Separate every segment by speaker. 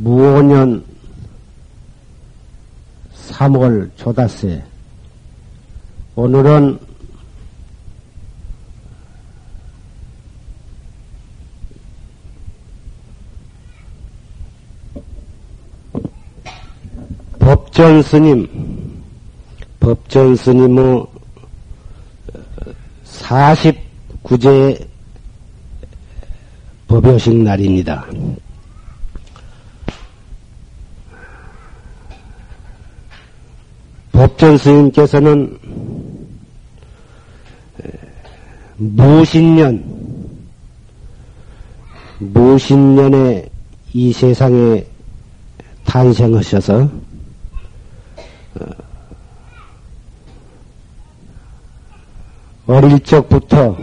Speaker 1: 무오년 3월 조다세 오늘은 법전 스님, 법전 스님의 49제 법요식 날입니다. 법전 스님께서는 무신년, 무신년에 이 세상에 탄생하셔서 어, 어릴 적부터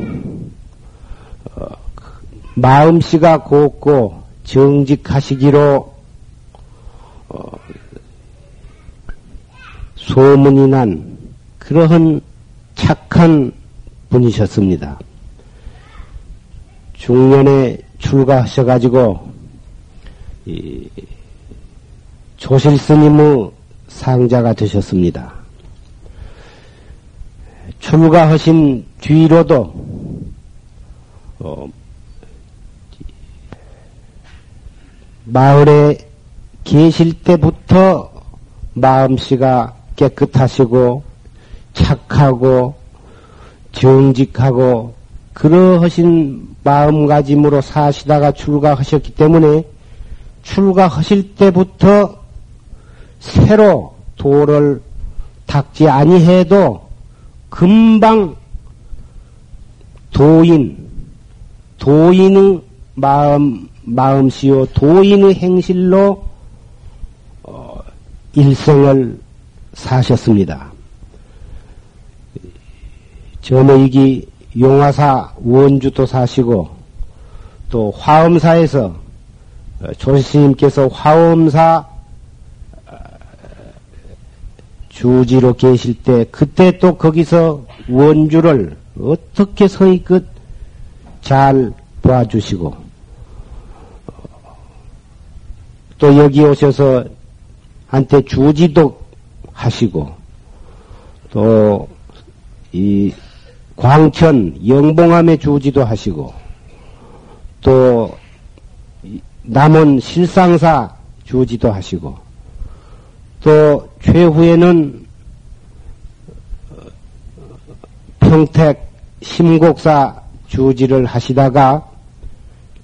Speaker 1: 어, 마음씨가 곱고 정직하시기로 소문이 난 그러한 착한 분이셨습니다. 중년에 출가하셔가지고 조실 스님의 상자가 되셨습니다. 출가하신 뒤로도 어, 마을에 계실 때부터 마음씨가 깨끗하시고 착하고 정직하고 그러하신 마음가짐으로 사시다가 출가하셨기 때문에 출가하실 때부터 새로 도를 닦지 아니해도 금방 도인, 도인의 마음, 마음씨요, 도인의 행실로 어, 일생을 사셨습니다. 전의기 용화사 원주도 사시고 또 화엄사에서 조스님께서 화엄사 주지로 계실 때 그때 또 거기서 원주를 어떻게 서의끝 잘 봐주시고 또 여기 오셔서 한테 주지도 하시고 또 이 광천 영봉함에 주지도 하시고 또 남은 실상사 주지도 하시고 또 최후에는 평택 심곡사 주지를 하시다가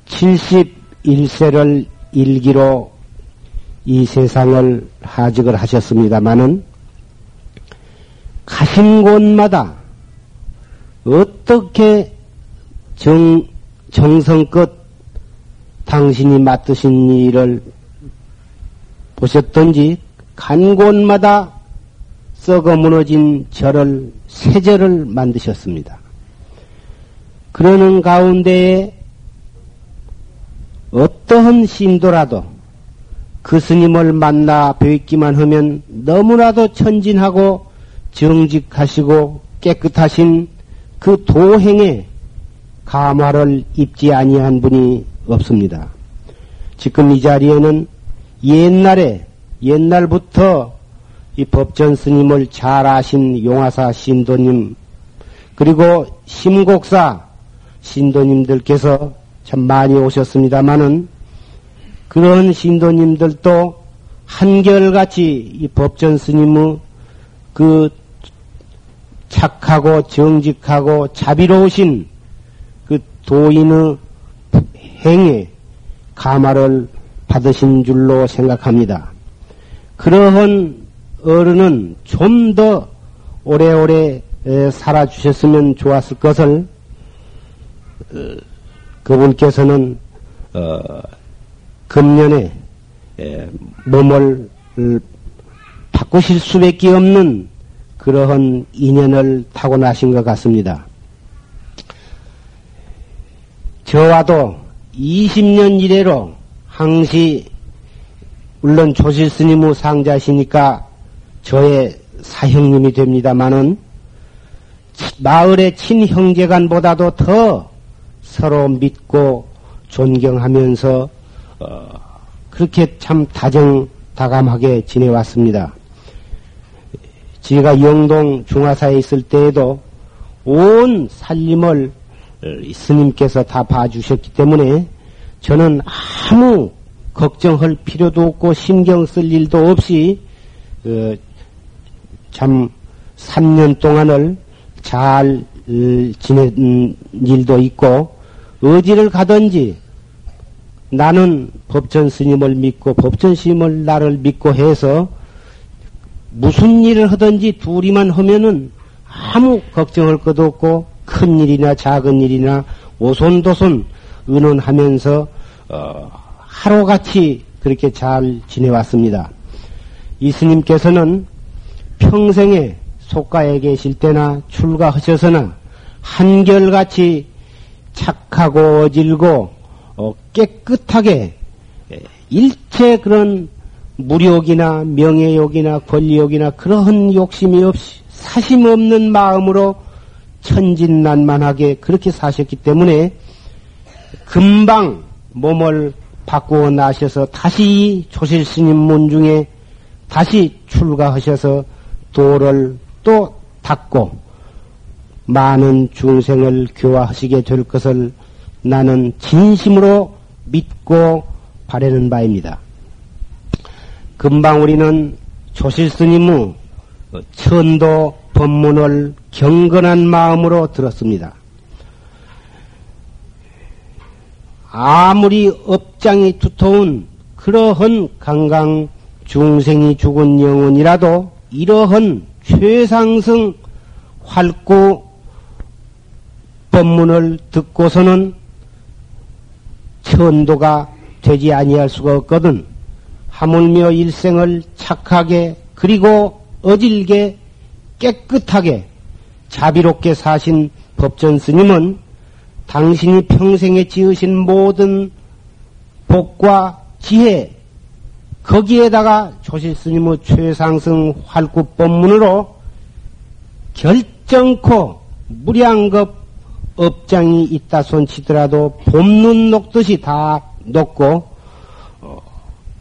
Speaker 1: 71세를 일기로 이 세상을 하직을 하셨습니다마는 가신 곳마다 어떻게 정, 정성껏 당신이 맡으신 일을 보셨던지 간 곳마다 썩어 무너진 절을 새 절을 만드셨습니다. 그러는 가운데에 어떠한 신도라도 그 스님을 만나 뵙기만 하면 너무나도 천진하고 정직하시고 깨끗하신 그 도행에 감화를 입지 아니한 분이 없습니다. 지금 이 자리에는 옛날에 옛날부터 이 법전 스님을 잘 아신 용화사 신도님 그리고 심곡사 신도님들께서 참 많이 오셨습니다마는 그런 신도님들도 한결같이 이 법전 스님의 그 착하고 정직하고 자비로우신 그 도인의 행에 감화를 받으신 줄로 생각합니다. 그러한 어른은 좀 더 오래오래 살아주셨으면 좋았을 것을 어, 그분께서는 어, 금년에 몸을 바꾸실 수밖에 없는 그러한 인연을 타고나신 것 같습니다. 저와도 20년 이래로 항시 물론 조실 스님의 상자시니까 저의 사형님이 됩니다마는 마을의 친형제간보다도 더 서로 믿고 존경하면서 어, 그렇게 참 다정다감하게 지내왔습니다. 제가 영동 중화사에 있을 때에도 온 살림을 스님께서 다 봐주셨기 때문에 저는 아무 걱정할 필요도 없고 신경 쓸 일도 없이 어, 참 3년 동안을 잘 지낸 일도 있고 어디를 가든지 나는 법전 스님을 믿고 법전 스님을 나를 믿고 해서 무슨 일을 하든지 둘이만 하면은 아무 걱정할 것도 없고 큰 일이나 작은 일이나 오손도손 의논하면서 어, 하루같이 그렇게 잘 지내왔습니다. 이 스님께서는 평생에 속가에 계실 때나 출가하셔서나 한결같이 착하고 어질고 어, 깨끗하게 일체 그런 무력이나 명예욕이나 권리욕이나 그러한 욕심이 없이 사심 없는 마음으로 천진난만하게 그렇게 사셨기 때문에 금방 몸을 바꾸어 나셔서 다시 조실 스님 문 중에 다시 출가하셔서 도를 또 닦고 많은 중생을 교화하시게 될 것을 나는 진심으로 믿고 바라는 바입니다. 금방 우리는 조실 스님의 천도 법문을 경건한 마음으로 들었습니다. 아무리 업장이 두터운 그러한 강강 중생이 죽은 영혼이라도 이러한 최상승 활구 법문을 듣고서는 천도가 되지 아니할 수가 없거든. 하물며 일생을 착하게 그리고 어질게 깨끗하게 자비롭게 사신 법전 스님은 당신이 평생에 지으신 모든 복과 지혜 거기에다가 조실 스님의 최상승 활구 법문으로 결정코 무량급 업장이 있다 손치더라도 봄눈 녹듯이 다 녹고 어,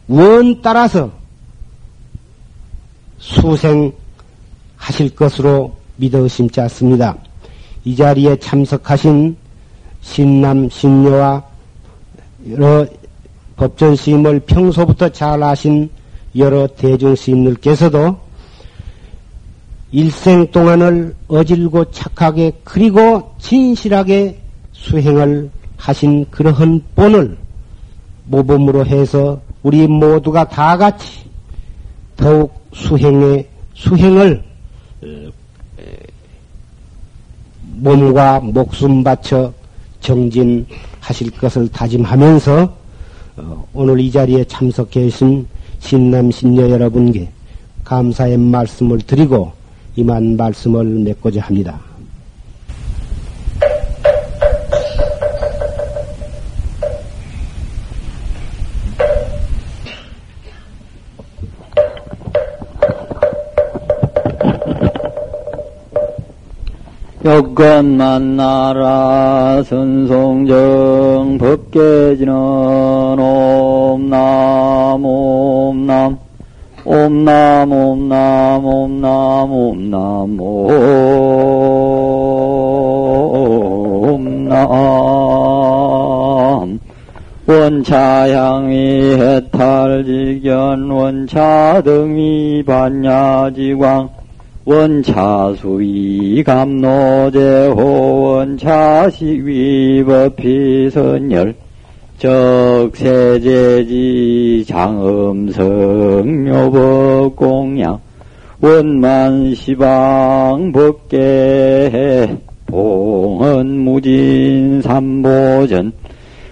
Speaker 1: 원 따라서 수생하실 것으로 믿어 심지 않습니다. 이 자리에 참석하신 신남, 신녀와 여러 법전 시임을 평소부터 잘 아신 여러 대중 시임들께서도 일생 동안을 어질고 착하게 그리고 진실하게 수행을 하신 그러한 본을 모범으로 해서 우리 모두가 다 같이 더욱 수행에 수행을 어, 몸과 목숨 바쳐 정진하실 것을 다짐하면서 어, 오늘 이 자리에 참석해 계신 신남 신녀 여러분께 감사의 말씀을 드리고 이만 말씀을 맺고자 합니다.
Speaker 2: 여건 만나라 선송정 법계지는 옴남 옴남 옴남 옴남 옴남 옴남 옴남 원차향이 해탈지견 원차등이 반야지광. 원차수위 감노제호 원차시위 법피선열 적세제지 장음성묘법공양 원만시방 법계 봉헌무진 삼보전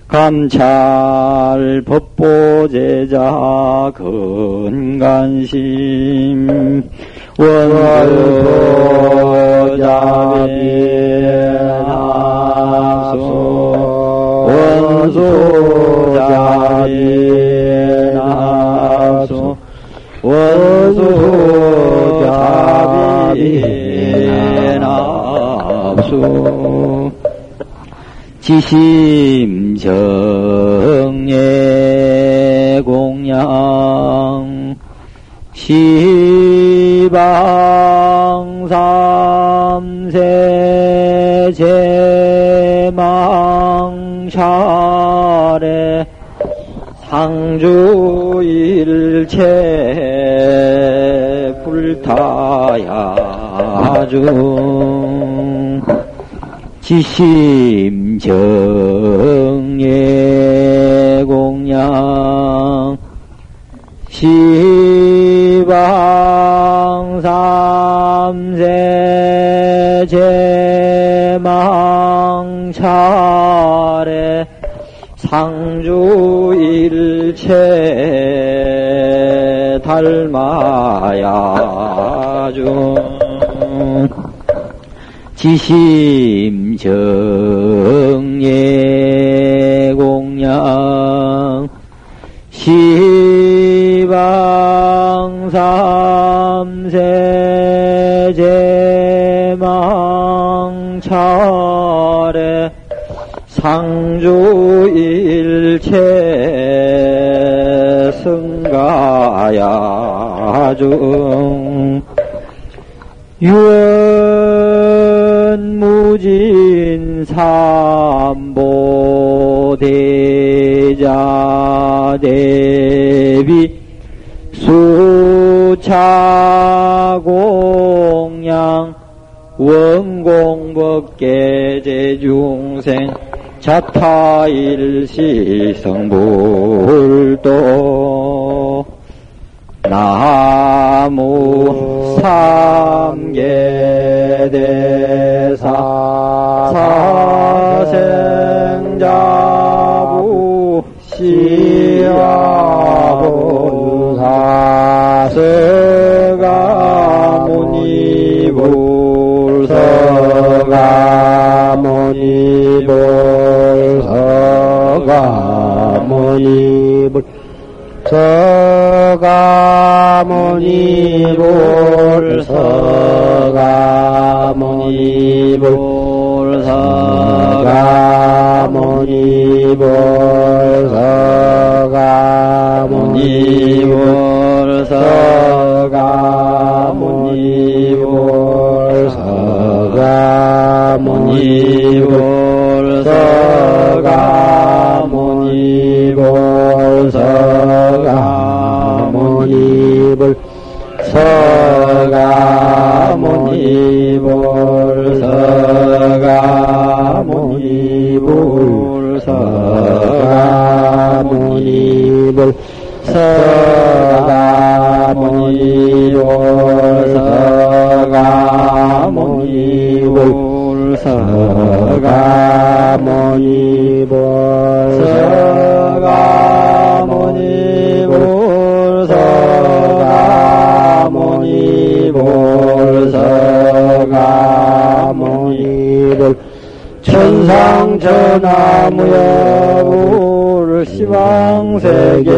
Speaker 2: 감찰 법보제자 건간심 원소자비나수 원소자비나수 원소자비나수 지심정예 공양 시방삼세 샤레 상주일체 불타야중 지심정예 공양 시방 삼세 제망차례 상주일체 닮아야중. 지심정예 공양 시방삼세 제망차례 상주일 체 승가야중. 유언무진 삼보대자 대비 수차공양 원공법계 제중생 자타일시 성불도 나무 삼계대사 사생자부 시야본사 서가모니불 서가 모니불 서가 모니불 서가 모니불 서가 모니불 서가 모니불 서가 모니불 서가 모니불 무니불서가 무니불서가 무니불 서가 무니불 서가 무니불 서가 무니불 서가 무니불 서가 무니불 서가모니불 서가모니불 서가모니불 서가모니불 천상천하무여불 시방세계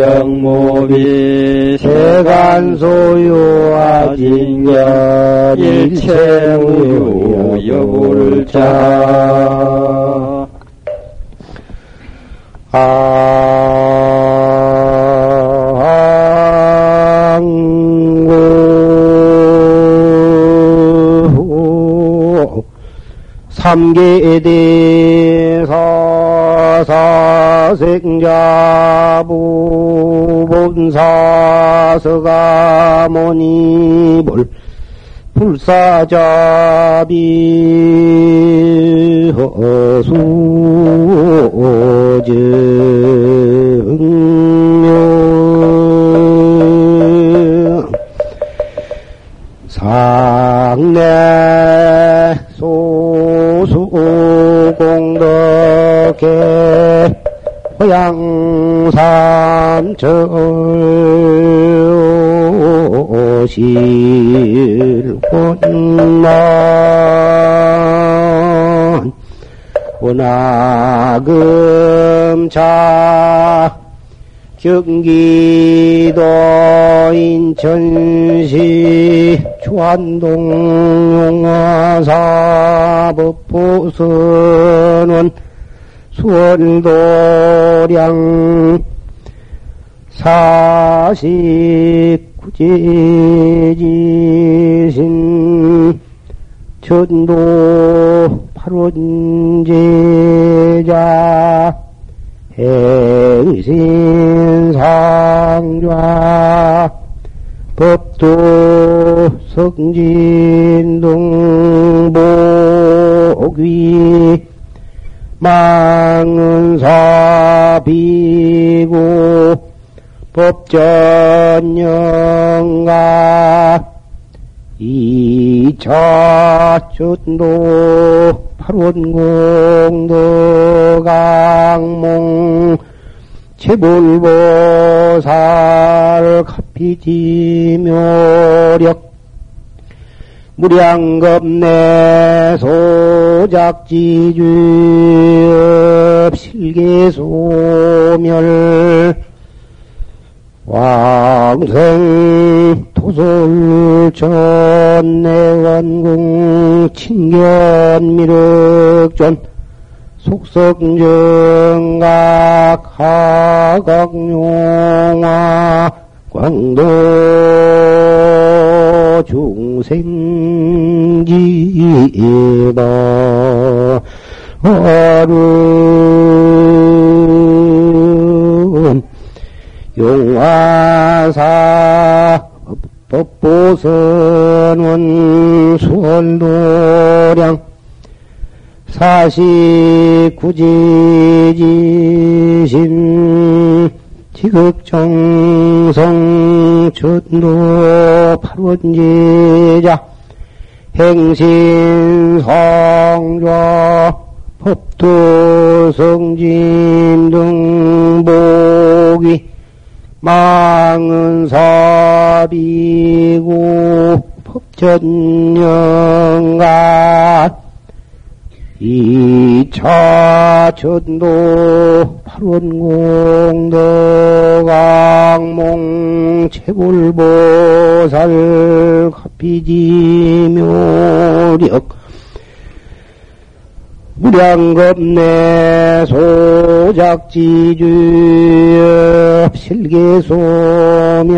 Speaker 2: 영모비 세간소유아진견 일체무유 여불자. 앙 삼계대사사생자 부 본사서가 모니불 불사자비 허수증명 상내 소수공덕해 호양삼철실혼만 원하금차 경기도 인천시 주안동 용화사 법포선원
Speaker 1: 수월도량 사십구제지신 전도 팔원제자 행신상좌 법도 성진동복위 망은사비고 법전영가 이차천도 팔원공도 강몽 제불보살 카피지묘력 무량겁내 소작지주업 실계소멸. 왕생 도솔전 내원궁 친견미륵전 속성정각 하각용화 광도 중생지바 어른 용화사 법보선원 수원도량 사십구지지신 지극정성 천도 팔원제자. 행신성좌 법도성진 등 복이 망은사비고 법전영간 이차 전도 팔원공도 강몽 채굴보살 가피지묘력. 무량겁내 소작지주 실계소멸.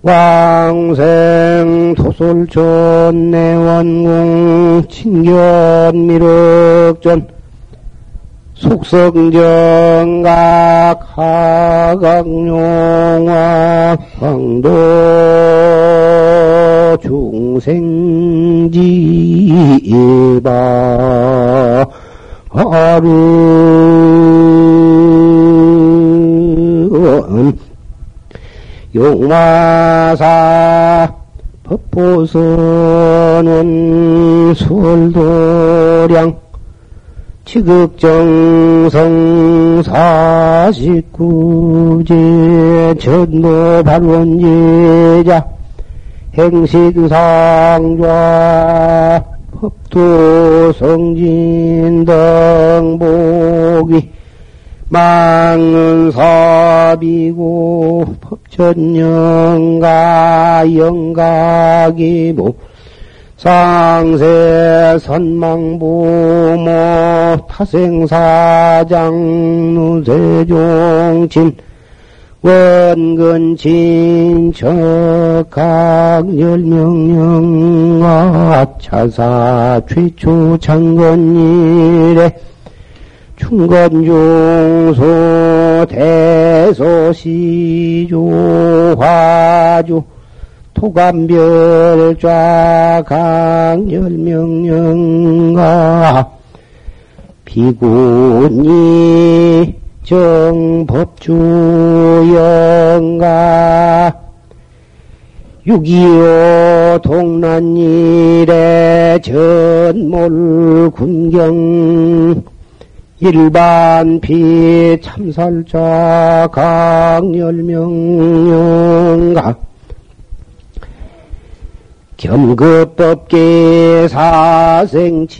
Speaker 1: 왕생 토솔전 내원궁 친견미륵전 속성정각 하각용화 황도 중생지바 하루. 용마사 법보선원 수월도량 지극정성 사십구제 전도 발원제자 행식상좌 법도 성진 등복이 망은사비고 법전영가 영가기모 상세 선망부모 타생사장 누세종친 원근친 척각열명령 아 차사 최초 창건일에 충건중소 대소시조 화주 토감별좌 강열명령가 비군이 정법주영가 6.25 동란일에 전몰 군경 일반 피 참살자 강열명령가 겸급법계 사생칠죄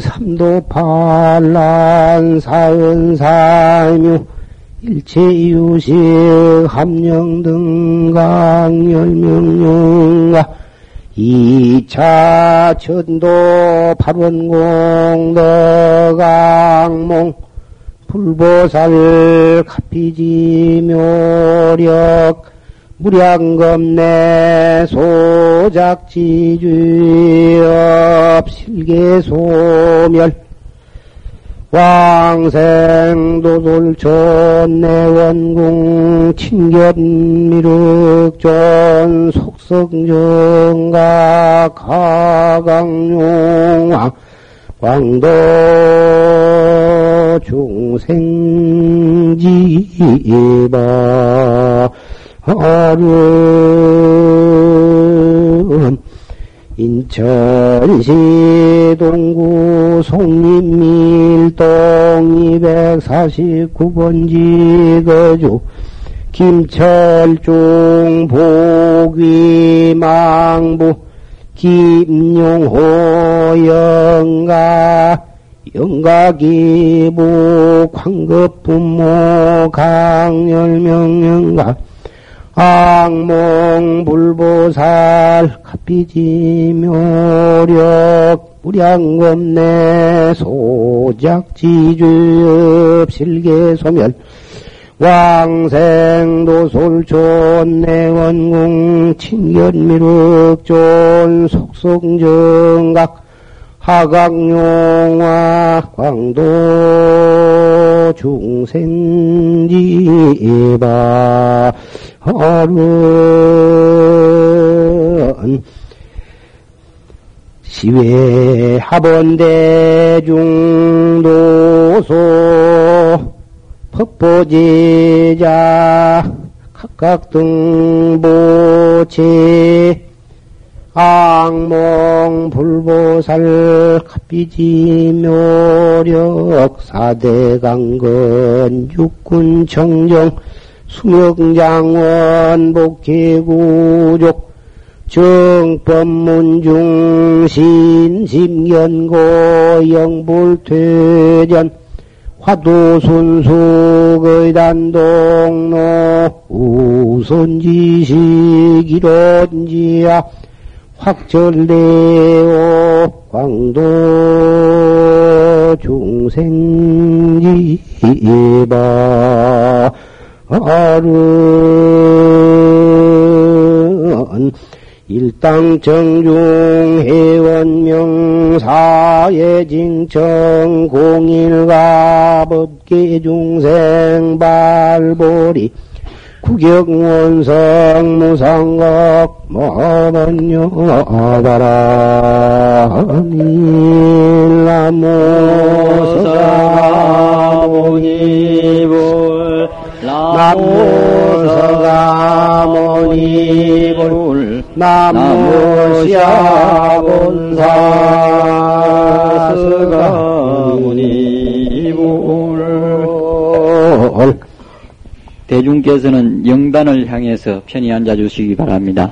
Speaker 1: 삼도팔란 사은사묘 일체유식 함령 등 강 열명령가 이차 전도 발원공 너강몽 불보살 카피지 묘력 무량검내 소작지주업 실계소멸. 왕생도돌촌 내원궁 친견미륵존 속성정각 하강용왕 광도 중생지바 하륜 인천시 동구 송림밀동 249번지 거주 김철중 보귀망부 김용호 영가 영가기부 광급부모 강열명영가 악몽 불보살 갑비지묘력 무량검내 소작지주업 실계소멸. 왕생도솔촌 내원궁 친견미륵존 속성정각 하강용화 광도 중생지바 하른 시외 하본대중도소 법보제자 각각 등보체 악몽 불보살 갑비지 묘력 사대강건 육군 청정 수명장원 복회구족 정법문중 신심견고 영불퇴전 화두순수 의단동로 우선지식 이론지야 확철대오 광도 중생지바 아른 일당 정중 회원명 사예징청 공일가 법계 중생 발보리 구경원성 무상각 마반여바라
Speaker 2: 나무사모니불
Speaker 1: 나무사가모니불 나무시아본사 스가모니불
Speaker 2: 대중께서는 영단을 향해서 편히 앉아 주시기 바랍니다.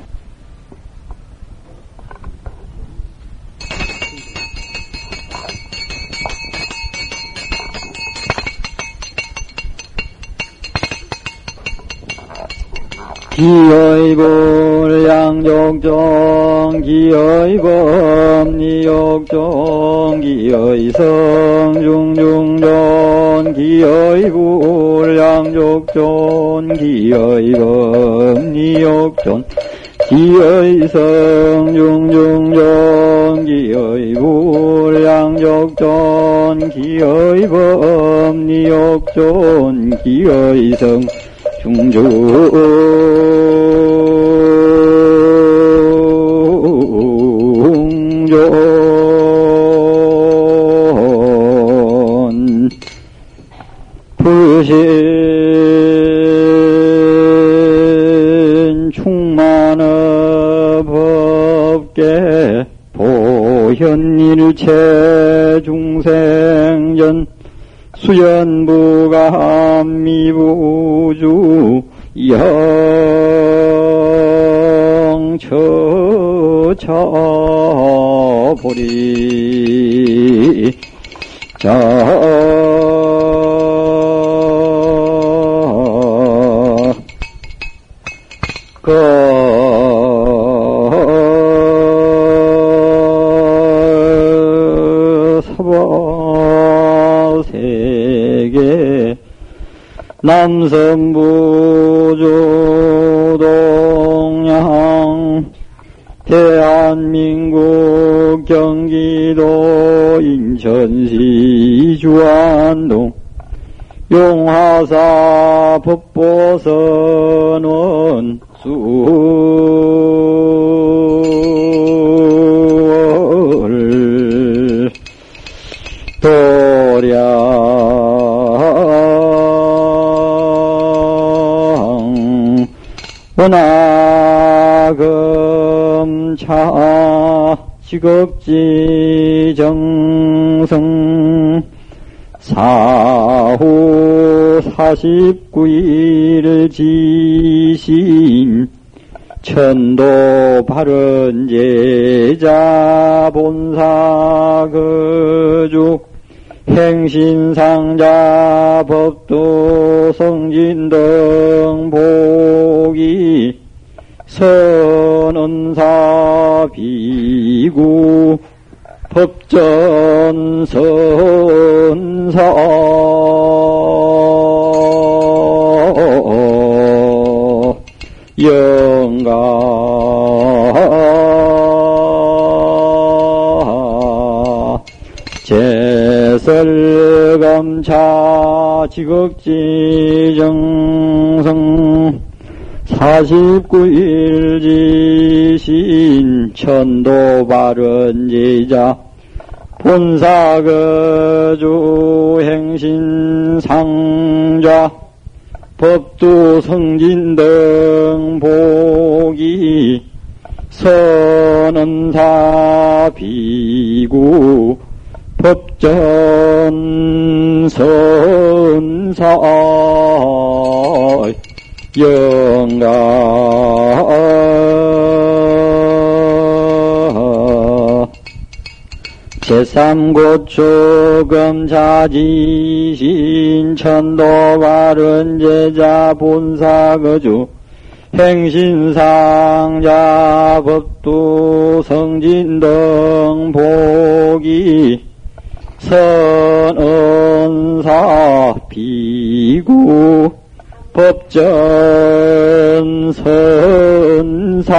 Speaker 2: 기어이불 양족종 기어이범 니욕종 기어이성 중중존 기어이불 양족존 기어이범 니욕존 기어이성 중중존 기어이불 양족존 기어이범 니욕존 기어이성 중 종존 불신 충만의 법계 보현일체 중생전 수연부가 미부주 영처처 남선부조 동양 대한민국 경기도 인천시 주안동 용화사 법보선원 수 원하금차 직업지 정성 사후 49일 지신 천도 바른 제자 본사 그주 행신상자 법도 성진 등 복이 선언사 비구 법전 선사. 영가 제설감차 지극지 정성 49일 지 신 천도 바른 제자 본사거주 행신 상좌 법두 성진 등 복이 선언사 비구 법전 선사 영가 제3고추 검자지신 천도 바른 제자 본사 거주 행신상자 법도 성진 등 복이 선언사 비구 법전 선사.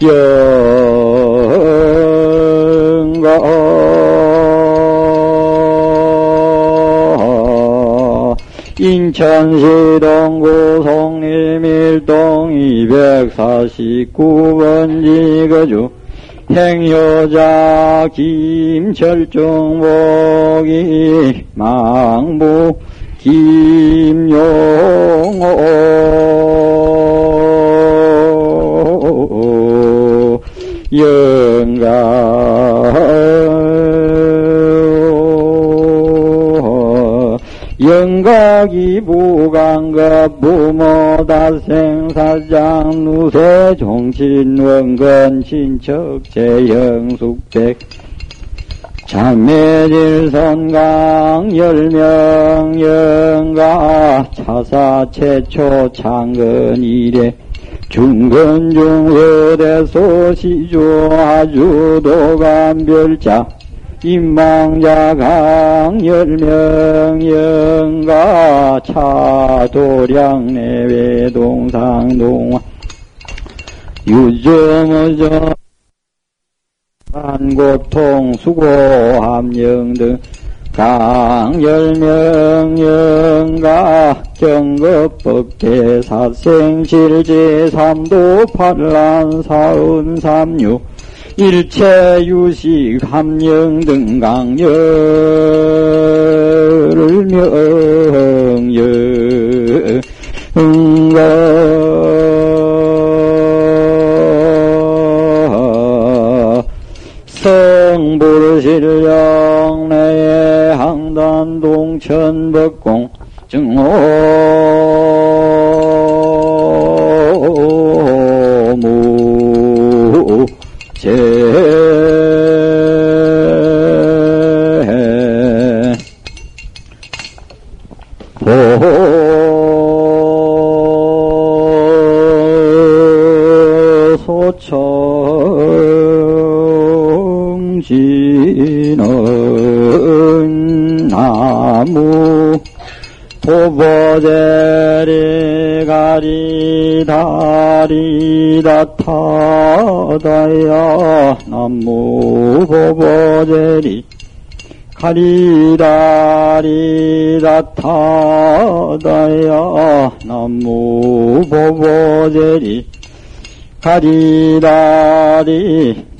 Speaker 2: 영가 인천시 동구 송림 일동 249번 지 거주 행여자 김철중복이 망부 김용호. 영가 영각이 부강급 부모다생사장 누세 종친 원건 친척 재영숙백 참매질선강 열명 영가 차사 최초 창건 이래 중근중서대 시주 아주도감별자 임망자 강 열명 영가 차도량 내외 동상 동화. 유저무저 한고통 수고함령 등 강열명 영가 경급법계 사생실제 삼도 판란 사은 삼육 일체 유식 함령 등 강열을 명여. 성불실령 내에 항단 동천 법공 증오 가리다리다 타다야 나무 보보제리 가리다리다 타다야 나무 보보제리 가리다리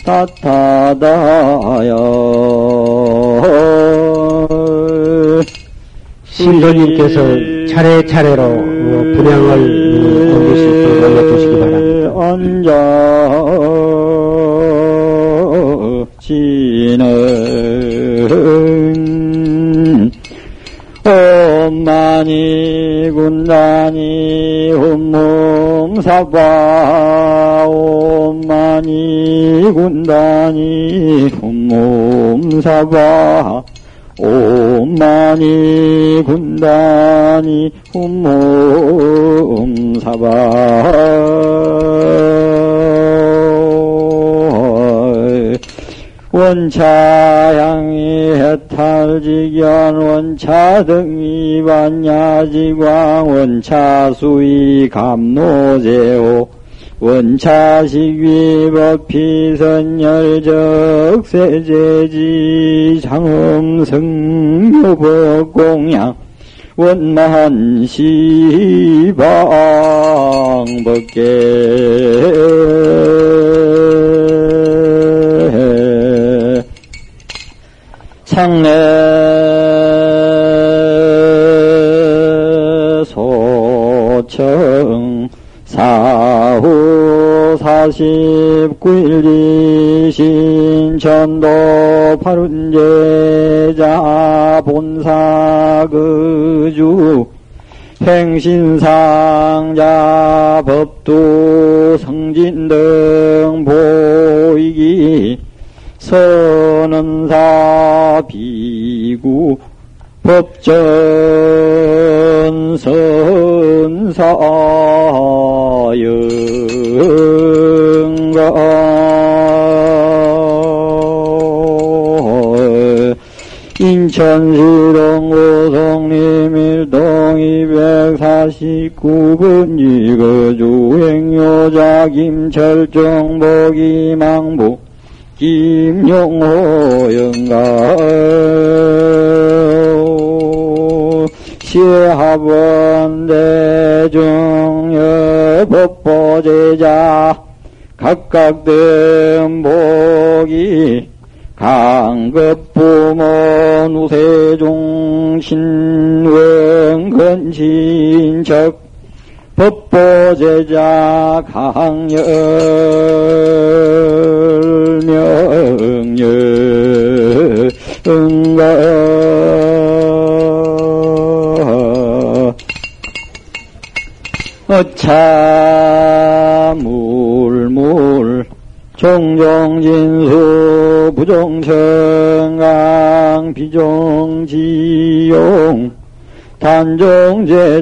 Speaker 2: 따타다야
Speaker 3: 신도님께서 차례차례로 어, 분양을 올리시고 올려주시기 바랍니다.
Speaker 2: 앉아 지는 엄마니 군단이 홈몸사바 엄마니 군단이 홈몸사바 옴마니 군단이 홈몸사바 원차향이 해탈지견 원차등이 반야지광 원차수이 감노제호 원차식 위법피선열적 세제지 장음성묘법공양 원만 시방법계 창내 파룬제자 본사 그주 행신상자 법도 성진 등 보이기 선언사 비구 법전 선사 영 인천시동 고성림 일동 249번 이거주 행여자 김철정 보기망부 김용호 영가 시합원 대중여 법보제자 각각 등복이 강급부모 누세종 신원건신적 법보제자 강열명여 어차 물물 종종진수 부종청강 비종지용 단종제자질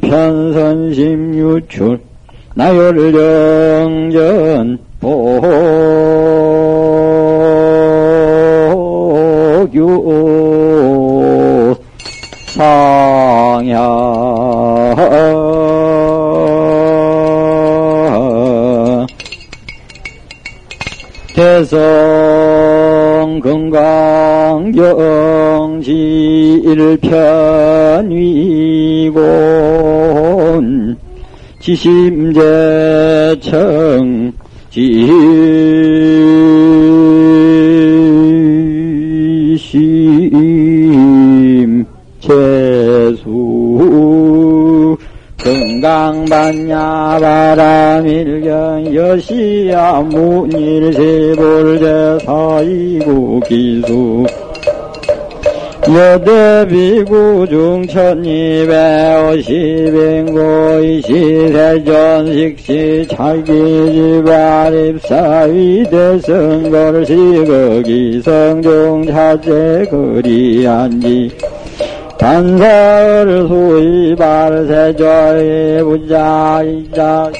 Speaker 2: 편선심유출 나열령전 보교 대성 건강 경지 일편위곤 지심제청 지 건강반야 바람일견 여시야 문일세볼제 사이구 기수. 여대비구 중천이백오십인고 이시세전식시 차기지발입사위 대성걸시거기 성종자재 거리한지 산설 수이발 세조의 부자이자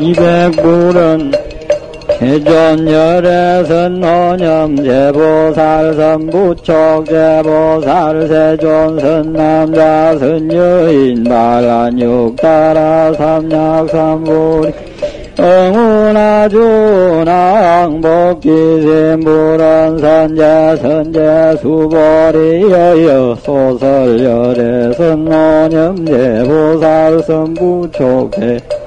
Speaker 2: 이백불은 해존열의 선호념 제보살 선 부촉 제보살 세존 선 남자 선 여인 말란육 따라 삼약 삼불 응우나 주낭 복기심 불은 선제 선제 수보리 여여 소설열의 선호념 제보살 선 부촉해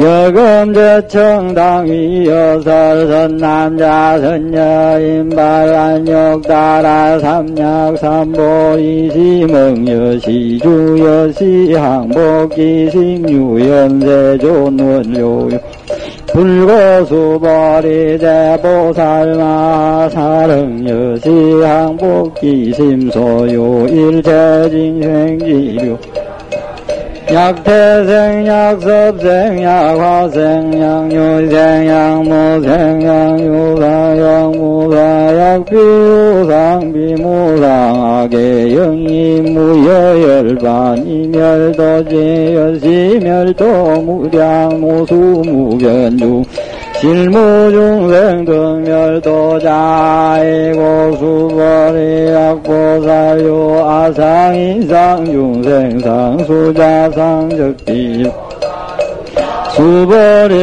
Speaker 2: 여금제청당위 여설선 남자 선녀인 발안역 따라 삼약 삼보이 시멍여시 주여시 항복기 심유연세 존원요 불고수벌이 대보살마 사릉여시 항복기 심소요 일체진생지류 약태생 약 섭생 약 화생 약 유생약 무생약 유사 약 무사 약 비유상 비무상 악의 영이 무여열반 이멸도지 여시멸도 무량 무수 무변중 실무중생 등 멸도자이고 수벌이 약보살요. 아상인상 중생상 수자상 적비 수벌이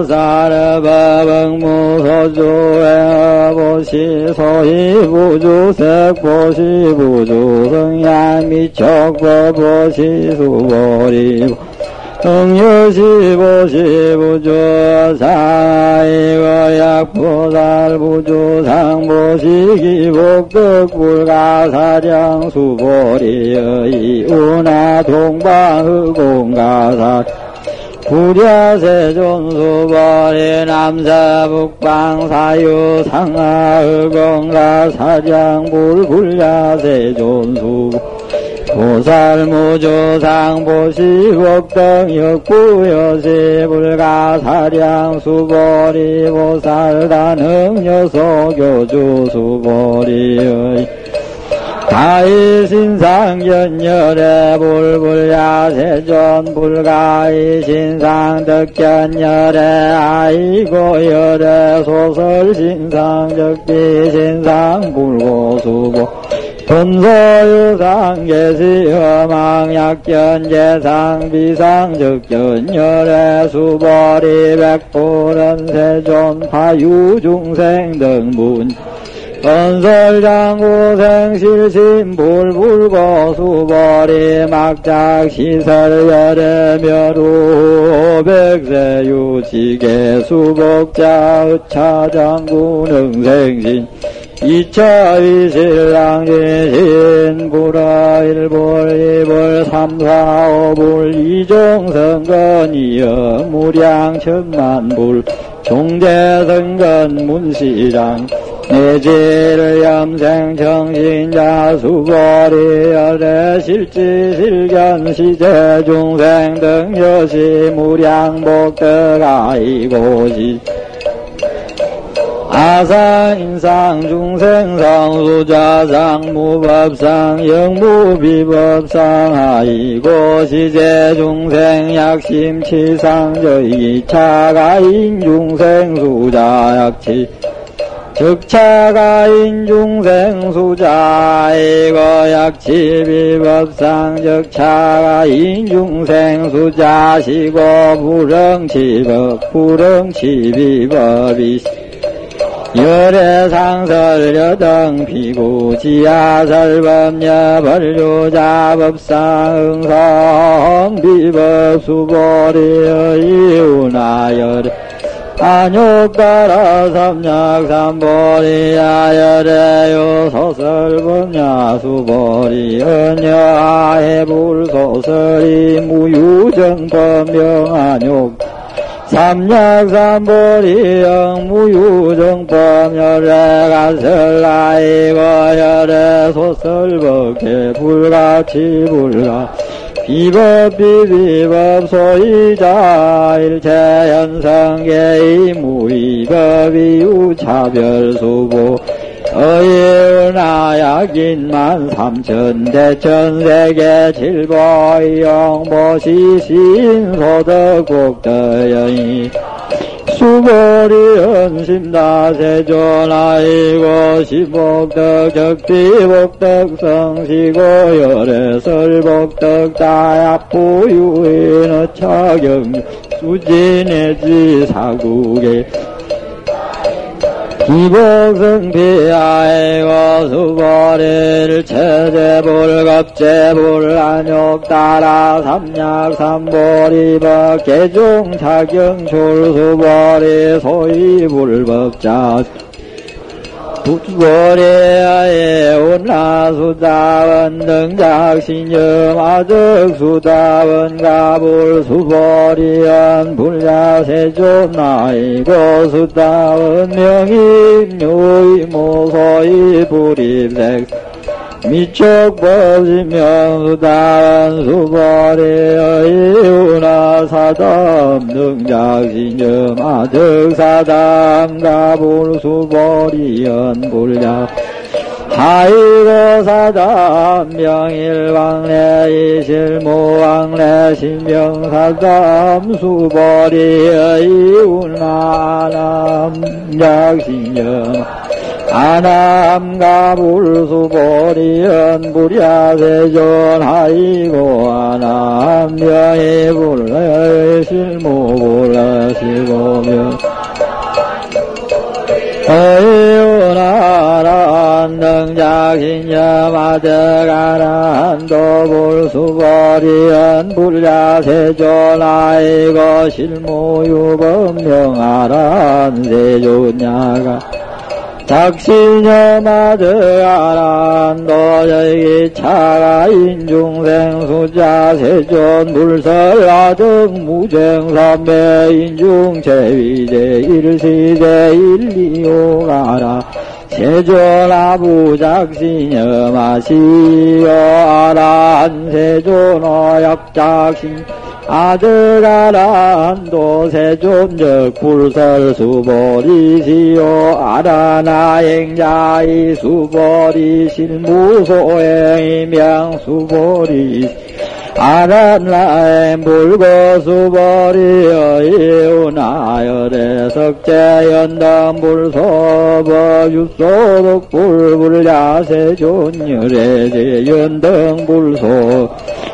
Speaker 2: 오사르바방무소주행보시 소희부주 색보시 부주 성양 미척보보시 수벌이 응여시보시부주 사이거 약보살부주 상보시기 복덕불가사량 수보리의 운하 동방흑공가사 부랴세존수벌이 남사북방사유 상하흑공가사량 불불야세존수 보살무조상 보시복등 역부여시 불가사량 수보리 보살단흥 여소교주 수보리의 다이신상견열의 불불야세존 불가이 신상덕견열의 아이고열의 소설신상적비 신상불고수보 돈소유상 계시허망약견제상 비상적견열의 수보리 백불은 세존 파 유중생 등문 건설장구생실심 불불고 수보리 막작 시설열의 멸우 백세유지계 수복자 의차장구 능생신 이차위실랑진신 불화일불이불 삼사오불 이종성건이여 무량천만불 종대성건 문시장 내지를 염생 정신자 수보리 열애 실지 실견 시제 중생 등 여시 무량복德아이고시 아상 인상 중생 상 수자상 무법상 영무비법상 아이고 시제 중생 약심 치상 저희 차가인 중생 수자 약치. 적차가인 중생 수자 이고 약치 비법상 적차가인 중생 수자 시고 불응치법 불응치 비법이 열애상설 여등 피구 지하설법녀 벌류자법상 응성 비법 수보리의 이운하열 안욕따라 삼약 삼보리야 열애요 소설법녀 수보리 은여아해 불소설이 무유정법명 안욕 삼약삼보리영 무유정법 열애가 설라이고 열애 소설법계 불같이 불가 비법 비비법 소이자 일체현성계의 무의법 이유차별수보 어이은하약인만 삼천 대천 세계 칠보이영보시 신소덕국더여이 수거리 은심다세존아이고 시복덕 적비복덕 성시고 열애설복덕 다약부유인 어차경 수진의지 사국에 기복성피아이고 수보리를 체제불 겁제불 안욕 따라 삼약 삼보리법 개중 자경 출수보리 소이불법자 북거리아의 온라수다원 등작신여 마적수다원 가불수보리연 불야세존나이고 수다원 명임요이 모소이 불입색 미척법지명수다원 수보리의 운하사담 등작신여 마적사담 가불수보리연 불야. 하이고 사담 명일왕래 이실무왕래 신명사담 수보리의 운하남. 작신여 아남가 불수보리연 불야세존 하이고 아남명이 불래 실무불래 시고명 어이운하란 등작신여마득아란 도 불수보리연 불야세존 아이고 실무유범명아란 세존야가 작신여마득아란 도저기 차가 인중생 수자 세존 불설아등 무정삼배 인중체위제 일시제 일리오가라. 세존아부 작신여마시여 아란 세존어 약작신 아들아란도 세존적 불설수보리시오. 아라나행자이 수보리 실무소행이명 수보리 아란라엔 불거수보리여 이운하열의 석재연담 불소법 유소독 불불야세존열의 연등 불소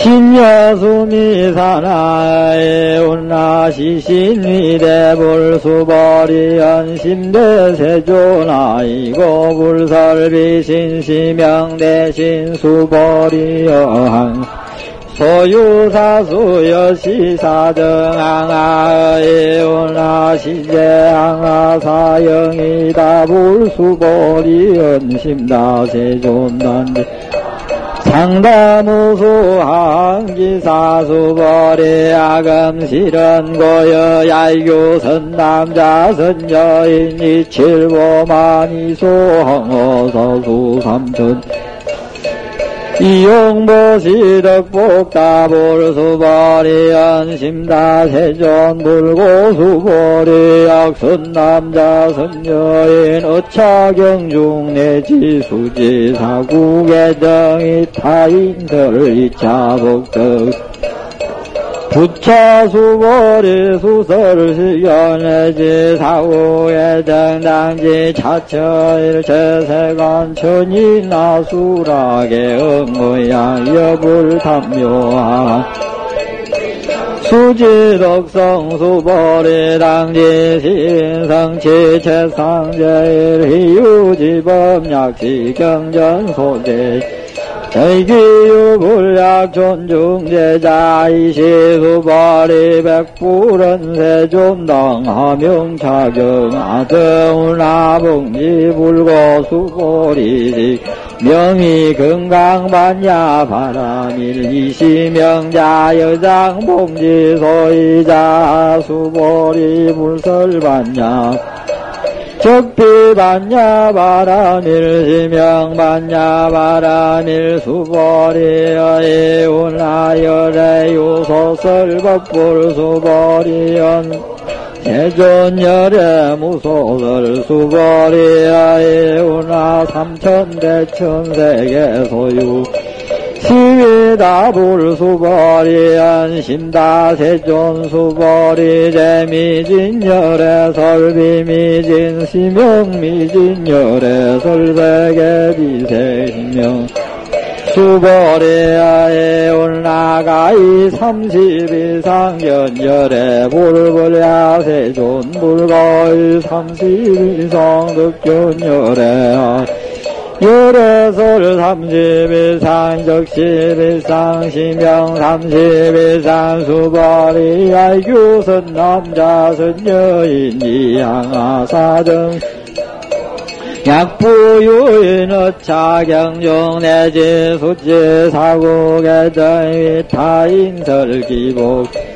Speaker 2: 신여수미사나에 운나시신위대불수보리연심대세존아이고 불설비신시명대신수보리여한 소유사수여시사등항아의 운나시제항아사영이다. 불수보리연심다세존단지 상다무수항기사수벌의 아금실은 고여 얄교 선 남자선 여인 이칠보만이 소항어서수 삼천 이용보시덕복다불수벌이 약선 남자선 여인 어차경중 내지 수지 사국의 등이 타인들 이차복덕 부차수벌이 수설시견내지 사후의 등당지 차처일 제세관 천이 나 수락의 응모야 여불 탐묘한 수지덕성 수보리 당지 신성치 최상제일 희유지범 약시 경전 소재 대기유 불약 존중제자 이시수벌이 백불은 세존당 하명차경 아등운 아봉지 불고 수보리직 명의 건강반야 바람일 이시명자 여장 봉지 소이자 수보리 불설반야 적비반야 바람일 지명반야 바람일 수보리의 운하열의 유소설법불 수보리연 세존열의 무소설 수보리의 운하 삼천대천세계 소유 시위다불 수보리한 신다 세존 수보리 재미진열의 설비미진 시명미진열의 설세계 비세명. 수보리아에 올라가이 삼십이상 연열에 불불야 세존 불거이 삼십이상 득견열에 열애설 삼십일상 적십일상 시명 삼십일상 수벌이 알규선 남자 선 여인 이양아사등 약부유인 어차경중 내지 수지 사국의 정위타인설 기복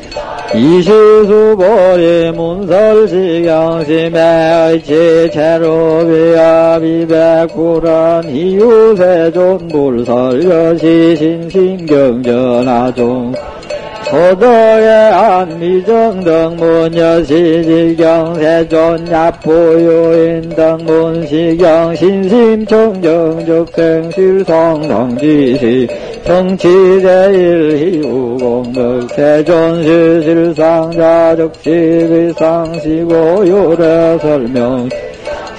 Speaker 2: 이시수보리 문설시경심의 의치 체로비야 비백불은 이유세존 불설여시 신신경전하종 소도의 안미정 등문여시지경 세존 야포유인 등문시경 신심청정 적생실성 성지시 정치제일 희우공덕 세존시실상자 적시비상시고 요래 설명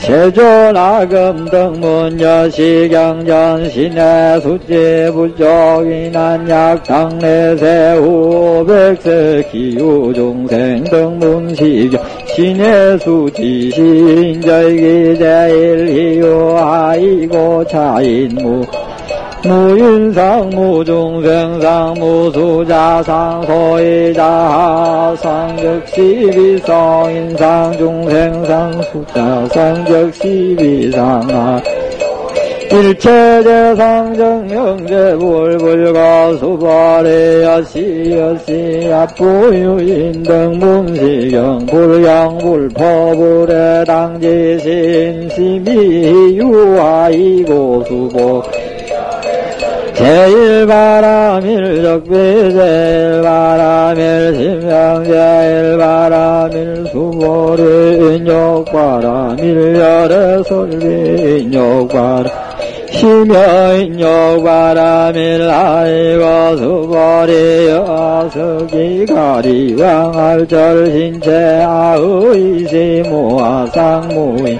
Speaker 2: 세존아금 등문여 시경전 신의 수지 부족인한 약당내 세후 백세 기후 중생 등문 시경 신의 수지 신절기 제일 희유 아이고 차인무 무인상 무중생상 무수자상 소이자상 적시비상 인상 중생상 수자상 적시비상 일체대상 정영제 불불가 수발의 여시 여시 야부유인 등문시경 불경 불포불의 당지신 심이 유아이고 수보 제일바람일 적비 제일바람일 심령 제일바람일 수보리 인욕바람일 열의 설비 인욕바람 심여 인욕바람일 아이고 수보리 여석이 가리왕 알절 신체 아의시 무아상무인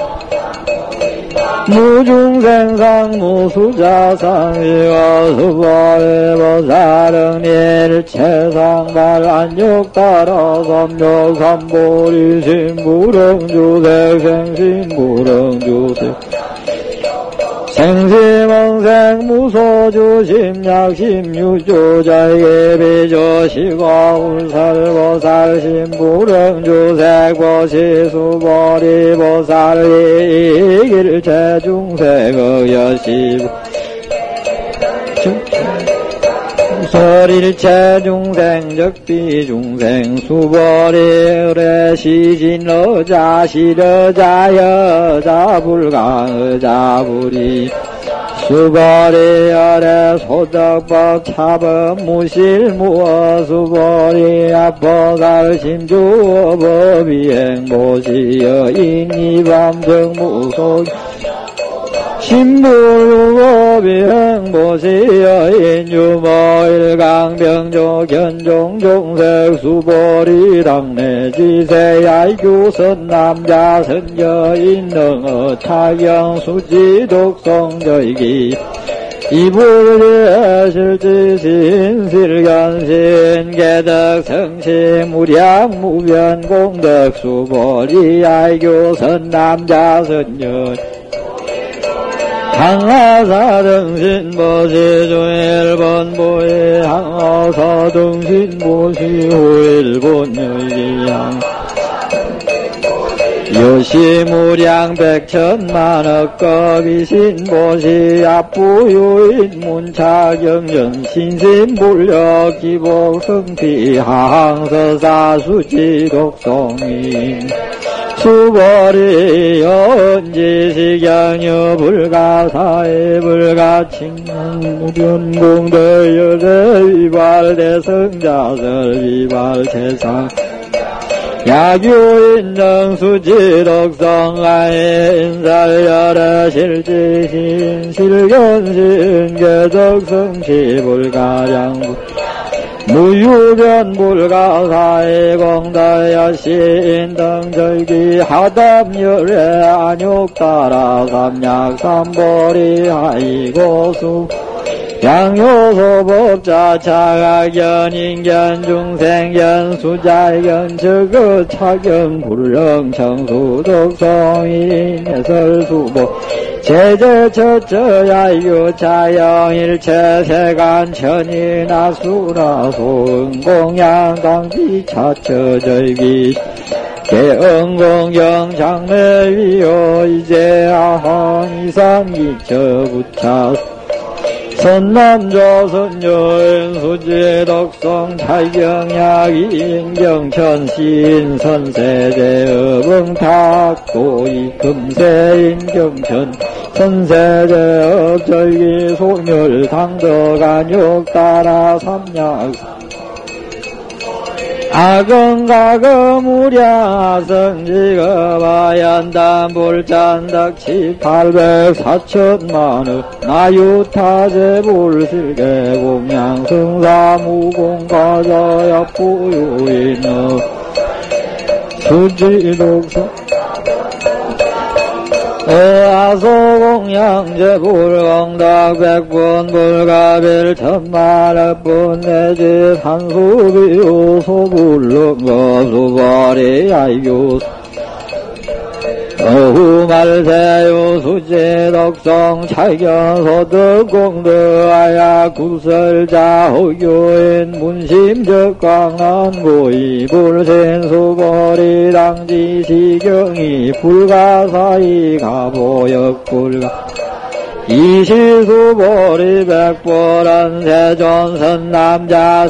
Speaker 2: 무중생상 무수자상 이와수보의 보살응일 최상발 안욕 따라 삼욕 삼보리 신부릉주색 생신부릉주색 생시 멍생 무소주 심 약 심유주 자에게 비조시고 울살보살 신부릉주색 보시수보리 보살 이길 제중색 여시. 소릴체 중생 적비 중생 수보리 의뢰 시진 어자 시러자 여자 불가 여자 불이 수보리 열애 소덕법 차법 무실 무어 수보리 앞보살 심주 법이행 보시여 인이밤정 무속 신부유법이 행보시여인 유모일강병조 견종종색 수보리 당내 지세야이교선 남자 선여인 능어 차경 수지 독성저이기 이불의 실지신 실견신 개덕 성시 무량 무변 공덕 수보리 아이교선 남자 선여 항하사 등신보시 중일본보의 항하사 등신보시 후일본 여기양 요시무량 백천만억겁이 신 보시 압부유인 문차경전 신신불력 기복성피 항서사 수지 독성인 수벌이 연지시경유 불가사의 불가칭무 변공대열의 위발대성자설 위발세상 야규인정 수지덕성아의 인살열의 실지 신 실견신 개덕성시 불가량부 무유변 불가사의 공다여신 등절기 하담열의 안욕따라 삼약삼보리 하이고수 양요소법자 차가견 인견 중생견 수자견 저거 차견 불령 청수덕성인 해설수보 제제처처야 유차영일체 세간 천이나 수나 소은공양 당지 차처절기 개응공경 장례위요 이제 아한 이상이처 부차 선남조선여인 수지덕성 차경약 인경천신 선세제업응 탁고이 금세 인경천 선세제업 절기 소멸 당덕 안욕 따라 삼약 아건가거무량성지거바얀담불잔덕치 팔백사천만원 나유타제 불실계 공양승사 무공가자약 부유인어 수지독성 어아소공양제 불공덕 백분 불가빌 천만억분 내지 산수비우 소불릉거 수발이 아이교 어후말세유 수지덕성 차견소득공덕아야 구설자 호교인 문심적광난고이 불신수보리 당지시경이 불가사이 가보역불가 이시수보리 백보란 세존선 남자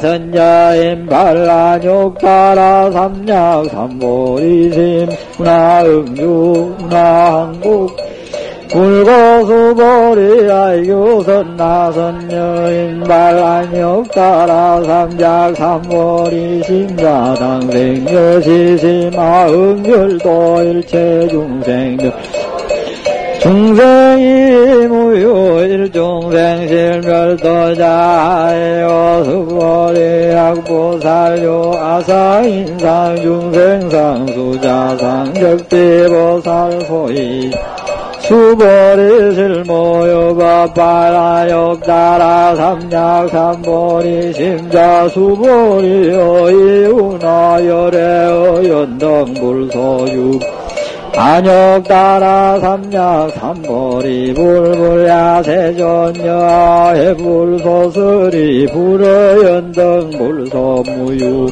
Speaker 2: 반란욕 따라 삼약 삼보리심 문화응유 문화한국. 불고수보리 아이교선 나선녀인 반란욕 따라 삼작 삼보리 심자당생 여 시심아응열도 일체 중생들 중생이 무효 일 중생 실멸도자요. 수보리 약보살요 아사인상 중생상 수자상 적대보살 소이. 수보리 실모요 바바라욕 따라 삼약 삼보리 심자 수보리요 이우나열애어 연덕불소유 안욕 따라 삼약 삼보리 불불야 세존여 해불소설이 불어연등 불소무유.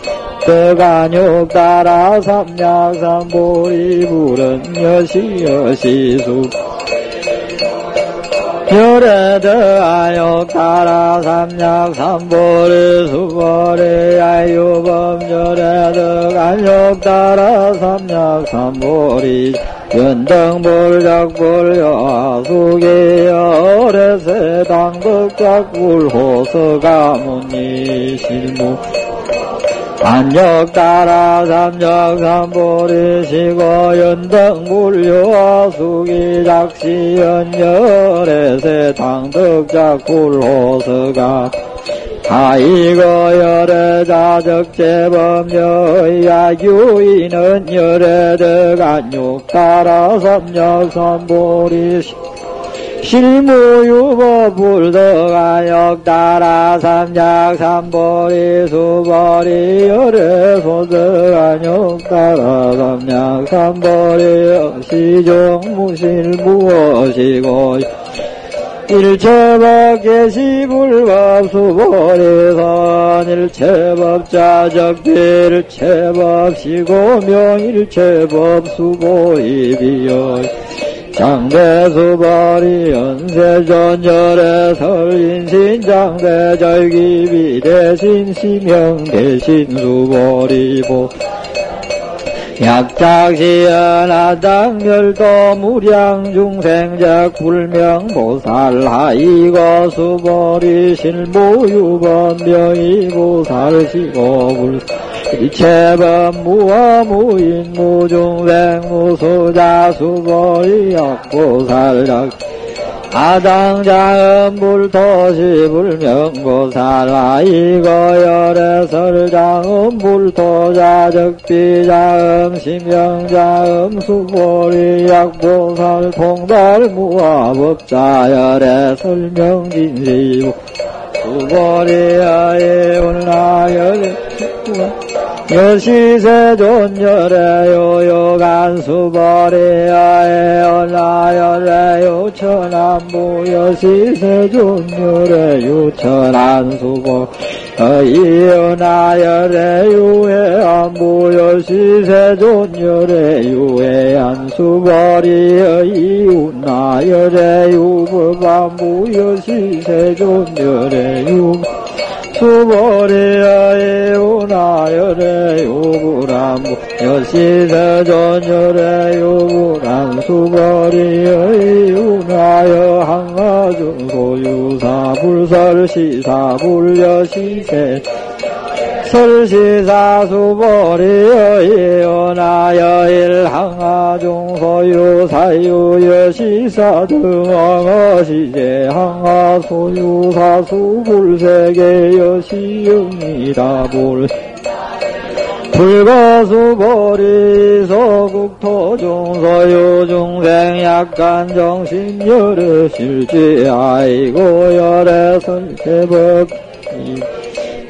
Speaker 2: 떡안욕 따라 삼약 삼보리 불은 여시 여시수 열애드아욕 따라 삼약 삼보리 수보리 아유범 열애득 안욕 따라 삼약 삼보리 연등불작불 여 수기 열애세 당덕작불 호서가문이 실무 안역 따라 삼적 삼보리시고 연등 불효 수기 작시 연열에세 당덕작 불호서가 아이고 열애 자적 재범여야 유인은 열애 득 안육 따라 삼역 삼보리시 실무유보 불덕아역 따라 삼작 삼보리 수보리 열애 소득안역 따라 삼작 삼보리 시종 무실 무엇이고 일체법 계시불법 수보리선 일체법 자적비 일체법 시고명 일체법 수보이비여 장대수벌이 연세전열의 설인신 장대절기비 대신 시명 대신 수벌이보. 약작시연 아당멸도 무량중생적 불명보살 하이고 수보리 실무유범명이 보살시고 불 이체범 무어 무인 무중생 무수자 수보리 약보살작 아당자음 불토시 불명보살 아이고 열애설자음 불토자 적비자음 심명자음 수보리 약보살 통달 무아법자 열애 설명진시부 수보리야의 온라열애 여시세 존열애 요요간 수보리야의 온라열애 요천안부 여시세 존열애 요천안 수보 이은하열애 유해안부 여시세 존열애 유해안 수보리여 이운하열애 유법안부 여시세 존열애 유 수보리야의 운하열의 유불안부 여시세전열의 유불안 수보리의 운하여 항하중 소유사 불설시사 불여시세 설시사 수보리의 운하여 일항하중 소유사유 여시사 등왕어시제 항하 소유사 수불세계 여시영이다 불 불거수보리 소국토중 소유중생 약간 정신 열애 실지 아이고 열애 설계법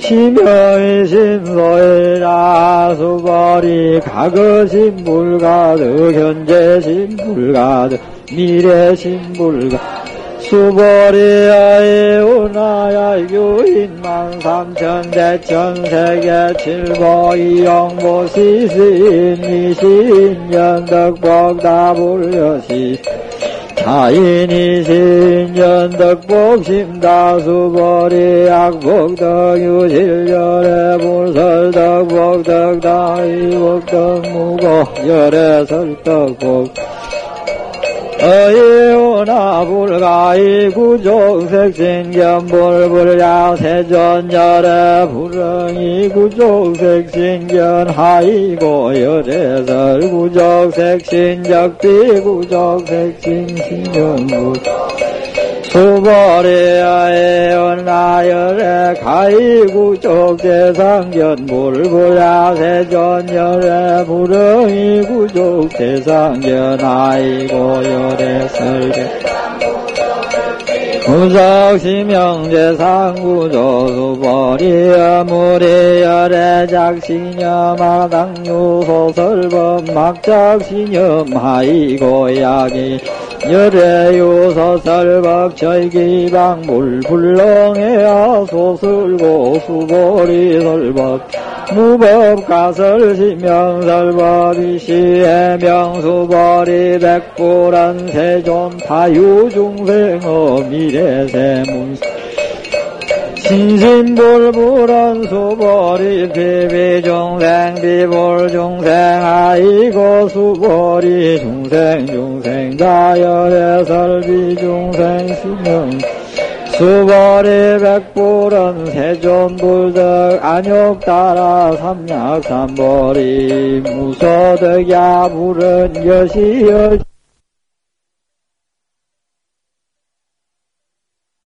Speaker 2: 심여의 신소이라 수벌이 가거신 불가득 현재 신 불가득 미래 신 불가득 수보리야의 운하야 유인만 삼천 대천 세계 칠보 이 영보 시신 미신 연덕복 다불여시 타인이 신 연덕복 심 다수보리 약복덕 유실열애 불설덕 복 덕 다이복덕 무고 열애 설덕 복 어이오나 불가이 구종색신견불불야 세전열애 불응이 구종색신견 하이고 열애설 구종색신적비 구종색신신견구 수보리야의 온나열에 가이구족대상견 불불야 세전열에 불응이 구족대상견 아이고 열애 설계. 무석시명제상구조수보리여 무리열애 작신여 마당유소설범 막작신여 마이고야기 열애유서설법 절기방 물 불렁해야 소설고 수보리설법 무법가설 시명설법이 시해명수보리 백불안 세존 타유중생어 미래세문 신 신불불한 수보리 비비중생 비불중생 아이고 수보리 중생 중생 자열의 설비중생 신명. 수벌이 백불은 세존불덕 안욕따라 삼약삼벌이 무소득야 불은 여시여